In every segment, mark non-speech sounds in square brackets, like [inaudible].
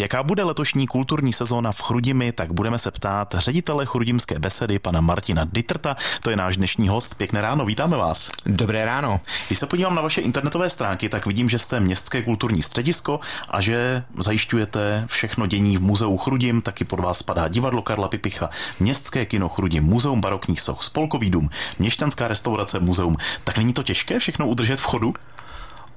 Jaká bude letošní kulturní sezóna v Chrudimi, tak budeme se ptát ředitele Chrudimské besedy, pana Martina Dittrta. To je náš dnešní host. Pěkné ráno, vítáme vás. Dobré ráno. Když se podívám na vaše internetové stránky, tak vidím, že jste městské kulturní středisko a že zajišťujete všechno dění v muzeu Chrudim, taky pod vás spadá divadlo Karla Pipicha, městské kino Chrudim, muzeum barokních soch, spolkový dům, měšťanská restaurace, muzeum. Tak není to těžké všechno udržet v chodu?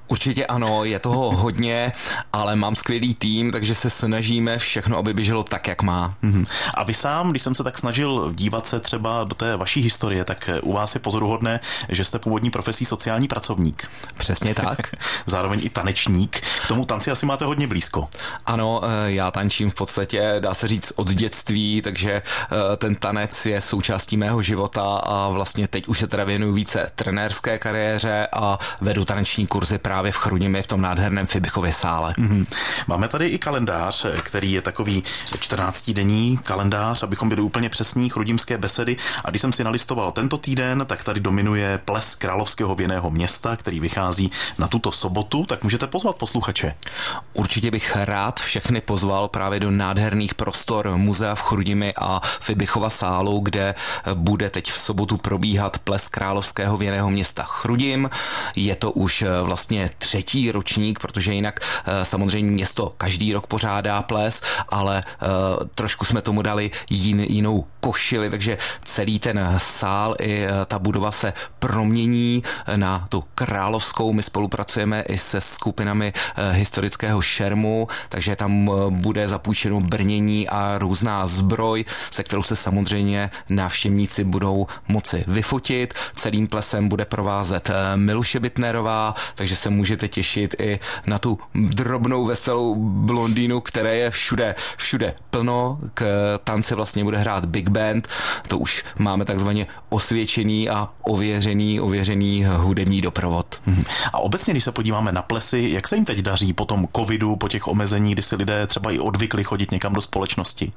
Určitě ano, je toho hodně, ale mám skvělý tým, takže se snažíme všechno, aby běželo tak, jak má. Mm-hmm. A vy sám, když jsem se tak snažil dívat se třeba do té vaší historie, tak u vás je pozoruhodné, že jste původní profesí sociální pracovník. Přesně tak. [laughs] Zároveň i tanečník. K tomu tanci asi máte hodně blízko. Ano, eh, já tančím v podstatě, dá se říct, od dětství, takže eh, ten tanec je součástí mého života a vlastně teď už se teda věnuju více trenérské kariéře a vedu taneční kurzy právě právě v Chrudimi v tom nádherném Fibichově sále. Mm-hmm. Máme tady i kalendář, který je takový 14-denní kalendář, abychom byli úplně přesní, chrudimské besedy. A když jsem si nalistoval tento týden, tak tady dominuje ples Královského věného města, který vychází na tuto sobotu, tak můžete pozvat posluchače. Určitě bych rád všechny pozval právě do nádherných prostor muzea v Chrudimi a Fibichova sálu, kde bude teď v sobotu probíhat ples Královského věného města Chrudim. Je to už vlastně třetí ročník, protože jinak eh, samozřejmě město každý rok pořádá ples, ale eh, trošku jsme tomu dali jin, jinou košili, takže celý ten sál i eh, ta budova se promění na tu královskou. My spolupracujeme i se skupinami historického šermu, takže tam bude zapůjčeno brnění a různá zbroj, se kterou se samozřejmě návštěvníci budou moci vyfotit. Celým plesem bude provázet Miluše Bitnerová, takže se můžete těšit i na tu drobnou veselou blondýnu, které je všude, všude plno. K tance vlastně bude hrát Big Band. To už máme takzvaně osvědčený a ověřený, ověřený hudební doprovod. Mhm. A obecně, když se podíváme na plesy, jak se jim teď daří po tom covidu, po těch omezení, kdy si lidé třeba i odvykli chodit někam do společnosti?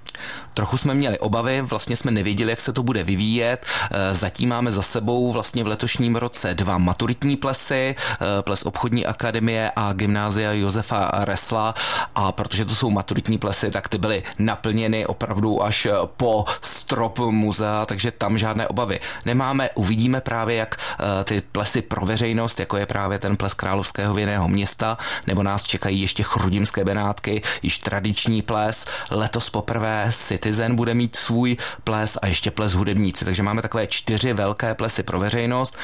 Trochu jsme měli obavy, vlastně jsme nevěděli, jak se to bude vyvíjet. Eh, zatím máme za sebou vlastně v letošním roce dva maturitní plesy, eh, ples obchodní akademie a gymnázia Josefa Resla a protože to jsou maturitní plesy, tak ty byly naplněny opravdu až po strop muzea, takže tam žádné obavy nemáme. Uvidíme právě, jak eh, ty plesy pro veřejnost, jako je právě ten ples Královského věného města, nebo nás čekají ještě chrudimské Benátky, již tradiční ples. Letos poprvé Citizen bude mít svůj ples a ještě ples hudebníci, takže máme takové čtyři velké plesy pro veřejnost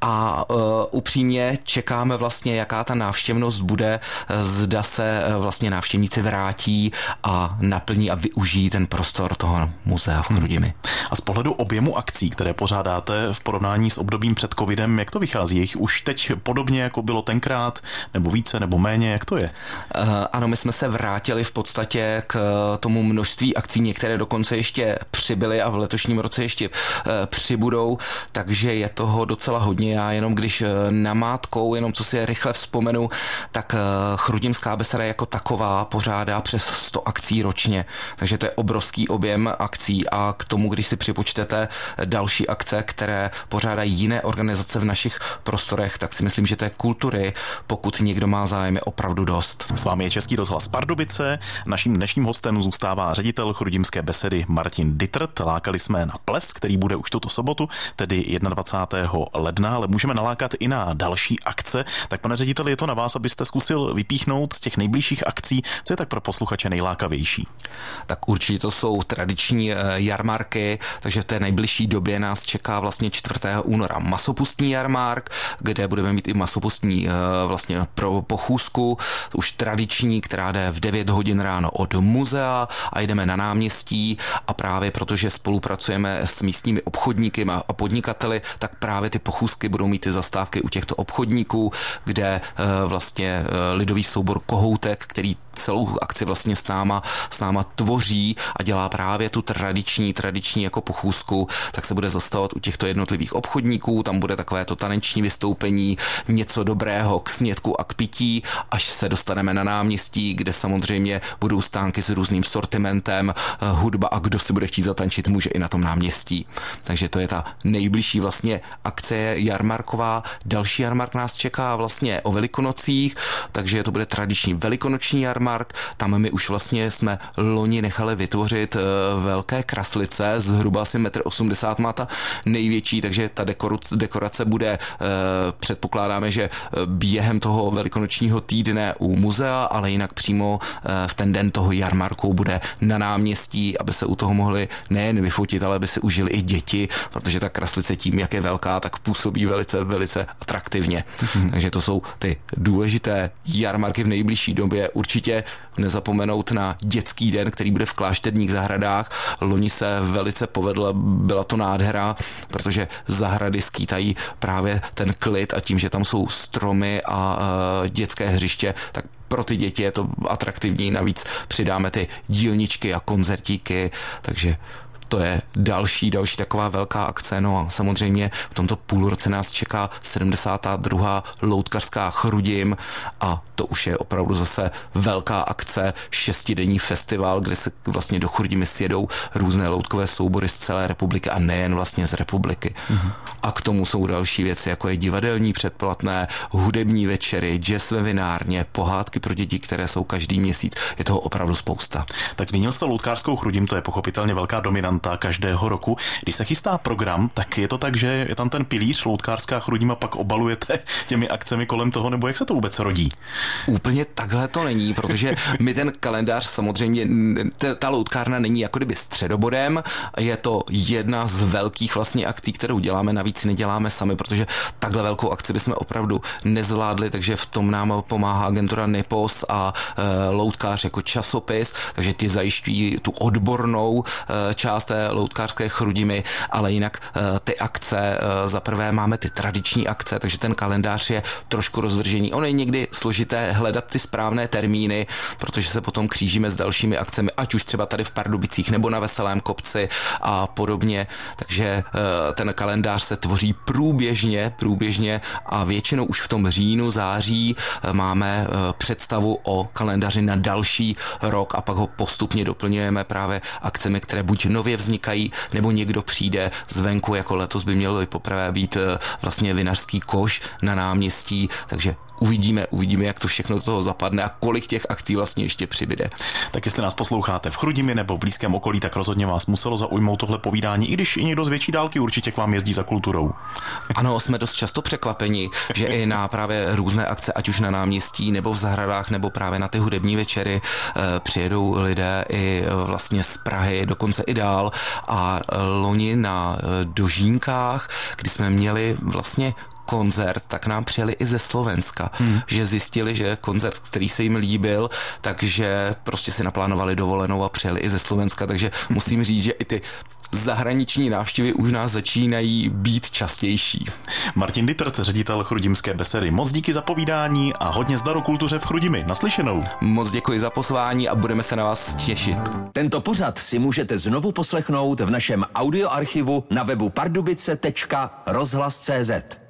a uh, upřímně čekáme vlastně, jaká ta návštěvnost bude, zda se eh, vlastně návštěvníci vrátí a naplní a využijí ten prostor toho muzea v Chrudimi. Hmm. A z pohledu objemu akcí, které pořádáte v porovnání s obdobím před covidem, jak to vychází? Jich už teď podobně, jako bylo tenkrát, nebo více, nebo méně, jak to je? Uh, ano, my jsme se vrátili v podstatě k tomu množství akcí, některé dokonce ještě přibyly a v letošním roce ještě přibudou, takže je toho docela hodně. Já jenom když namátkou, jenom co si rychle vzpomenu, tak eh, Chrudimská beseda jako taková pořádá přes 100 akcí ročně, takže to je obrovský objem akcí a k tomu, když si připočtete další akce, které pořádají jiné organizace v našich prostorech, tak si myslím, že té kultury, pokud někdo má zájem, je opravdu dost. S vámi je Český rozhlas Pardubice. Naším dnešním hostem zůstává ředitel Chrudimské besedy Martin Dittert. Lákali jsme na ples, který bude už tuto sobotu, tedy 21. ledna, ale můžeme nalákat i na další akce. Tak pane řediteli, je to na vás, abyste zkusil vypíchnout z těch nejbližších akcí, co je tak pro posluchače nejlákavější? Tak určitě to jsou tradiční eh, jarmarky, takže v té nejbližší době nás čeká vlastně 4. února masopustní jarmark, kde budeme mít i masopustní eh, vlastně pro pochůzku, už tradiční, která jde v 9 hodin ráno od muzea a jdeme na náměstí a právě protože spolupracujeme s místními obchodníky a podnikateli, tak právě ty pochůzky budou mít ty zastávky u těchto obchodníků, kde eh, vlastně eh, lidový soubor Kohoutek, který celou akci vlastně s náma, s náma tvoří a dělá právě tu tradiční, tradiční jako pochůzku, tak se bude zastavovat u těchto jednotlivých obchodníků, tam bude takové to taneční vystoupení, něco dobrého k snědku a k pití, až se dostaneme na náměstí, kde samozřejmě budou stánky s různým sortimentem, eh, hudba a kdo si bude chtít zatančit, může i na tom náměstí. Takže to je ta nejbližší vlastně akce jarmarková. Další jarmark nás čeká vlastně o velikonocích, takže to bude tradiční velikonoční jarmark. Tam my už vlastně jsme loni nechali vytvořit eh, velké kraslice, zhruba asi 1,80 m má ta největší, takže ta dekorace bude, eh, předpokládáme, že během toho velikonočního týdne u muzea, ale jinak přímo v ten den toho jarmarku bude na náměstí, aby se u toho mohli nejen vyfotit, ale aby si užili i děti, protože ta kraslice tím, jak je velká, tak působí velice, velice atraktivně. Mm-hmm. Takže to jsou ty důležité jarmarky v nejbližší době. Určitě nezapomenout na dětský den, který bude v klášterních zahradách. Loni se velice povedla, byla to nádhera, protože zahrady skýtají právě ten klid a tím, že tam jsou stromy a uh, dětské hřiště, tak pro ty děti je to atraktivní, navíc přidáme ty dílničky a koncertíky, takže to je další, další taková velká akce. No a samozřejmě v tomto půlroce nás čeká 72. loutkařská chrudim a to už je opravdu zase velká akce, šestidenní festival, kde se vlastně do Chrudimi sjedou různé loutkové soubory z celé republiky a nejen vlastně z republiky. Mm-hmm. A k tomu jsou další věci, jako je divadelní předplatné, hudební večery, jazz ve vinárně, pohádky pro děti, které jsou každý měsíc. Je toho opravdu spousta. Tak zmínil jste loutkářskou chrudim, to je pochopitelně velká dominanta každého roku. Když se chystá program, tak je to tak, že je tam ten pilíř loutkářská chrudím a pak obalujete [laughs] těmi akcemi kolem toho, nebo jak se to vůbec rodí? Úplně takhle to není, protože my ten kalendář samozřejmě, ta loutkárna není jako kdyby středobodem, je to jedna z velkých vlastně akcí, kterou děláme, navíc neděláme sami, protože takhle velkou akci bychom opravdu nezvládli, takže v tom nám pomáhá agentura Nepos a e, loutkář jako časopis, takže ty zajišťují tu odbornou e, část té loutkářské chrudimy, ale jinak e, ty akce, e, za prvé máme ty tradiční akce, takže ten kalendář je trošku rozdržený. On je někdy složité hledat ty správné termíny, protože se potom křížíme s dalšími akcemi, ať už třeba tady v Pardubicích nebo na Veselém kopci a podobně. Takže eh, ten kalendář se tvoří průběžně, průběžně a většinou už v tom říjnu, září eh, máme eh, představu o kalendáři na další rok a pak ho postupně doplňujeme právě akcemi, které buď nově vznikají, nebo někdo přijde zvenku, jako letos by měl poprvé být vlastně vinařský koš na náměstí, takže uvidíme, uvidíme, jak to všechno do toho zapadne a kolik těch akcí vlastně ještě přibyde. Tak jestli nás posloucháte v Chrudimi nebo v blízkém okolí, tak rozhodně vás muselo zaujmout tohle povídání, i když i někdo z větší dálky určitě k vám jezdí za kulturou. Ano, jsme dost často překvapeni, že i na právě různé akce, ať už na náměstí nebo v zahradách, nebo právě na ty hudební večery, eh, přijedou lidé i eh, vlastně z Prahy, dokonce i dál. A eh, loni na Dožínkách, kdy jsme měli vlastně koncert, tak nám přijeli i ze Slovenska, hmm. že zjistili, že koncert, který se jim líbil, takže prostě si naplánovali dovolenou a přijeli i ze Slovenska, takže [laughs] musím říct, že i ty zahraniční návštěvy už nás začínají být častější. Martin Dittert, ředitel Chrudimské besedy. Moc díky za povídání a hodně zdaru kultuře v Chrudimi. Naslyšenou. Moc děkuji za pozvání a budeme se na vás těšit. Tento pořad si můžete znovu poslechnout v našem audioarchivu na webu pardubice.rozhlas.cz.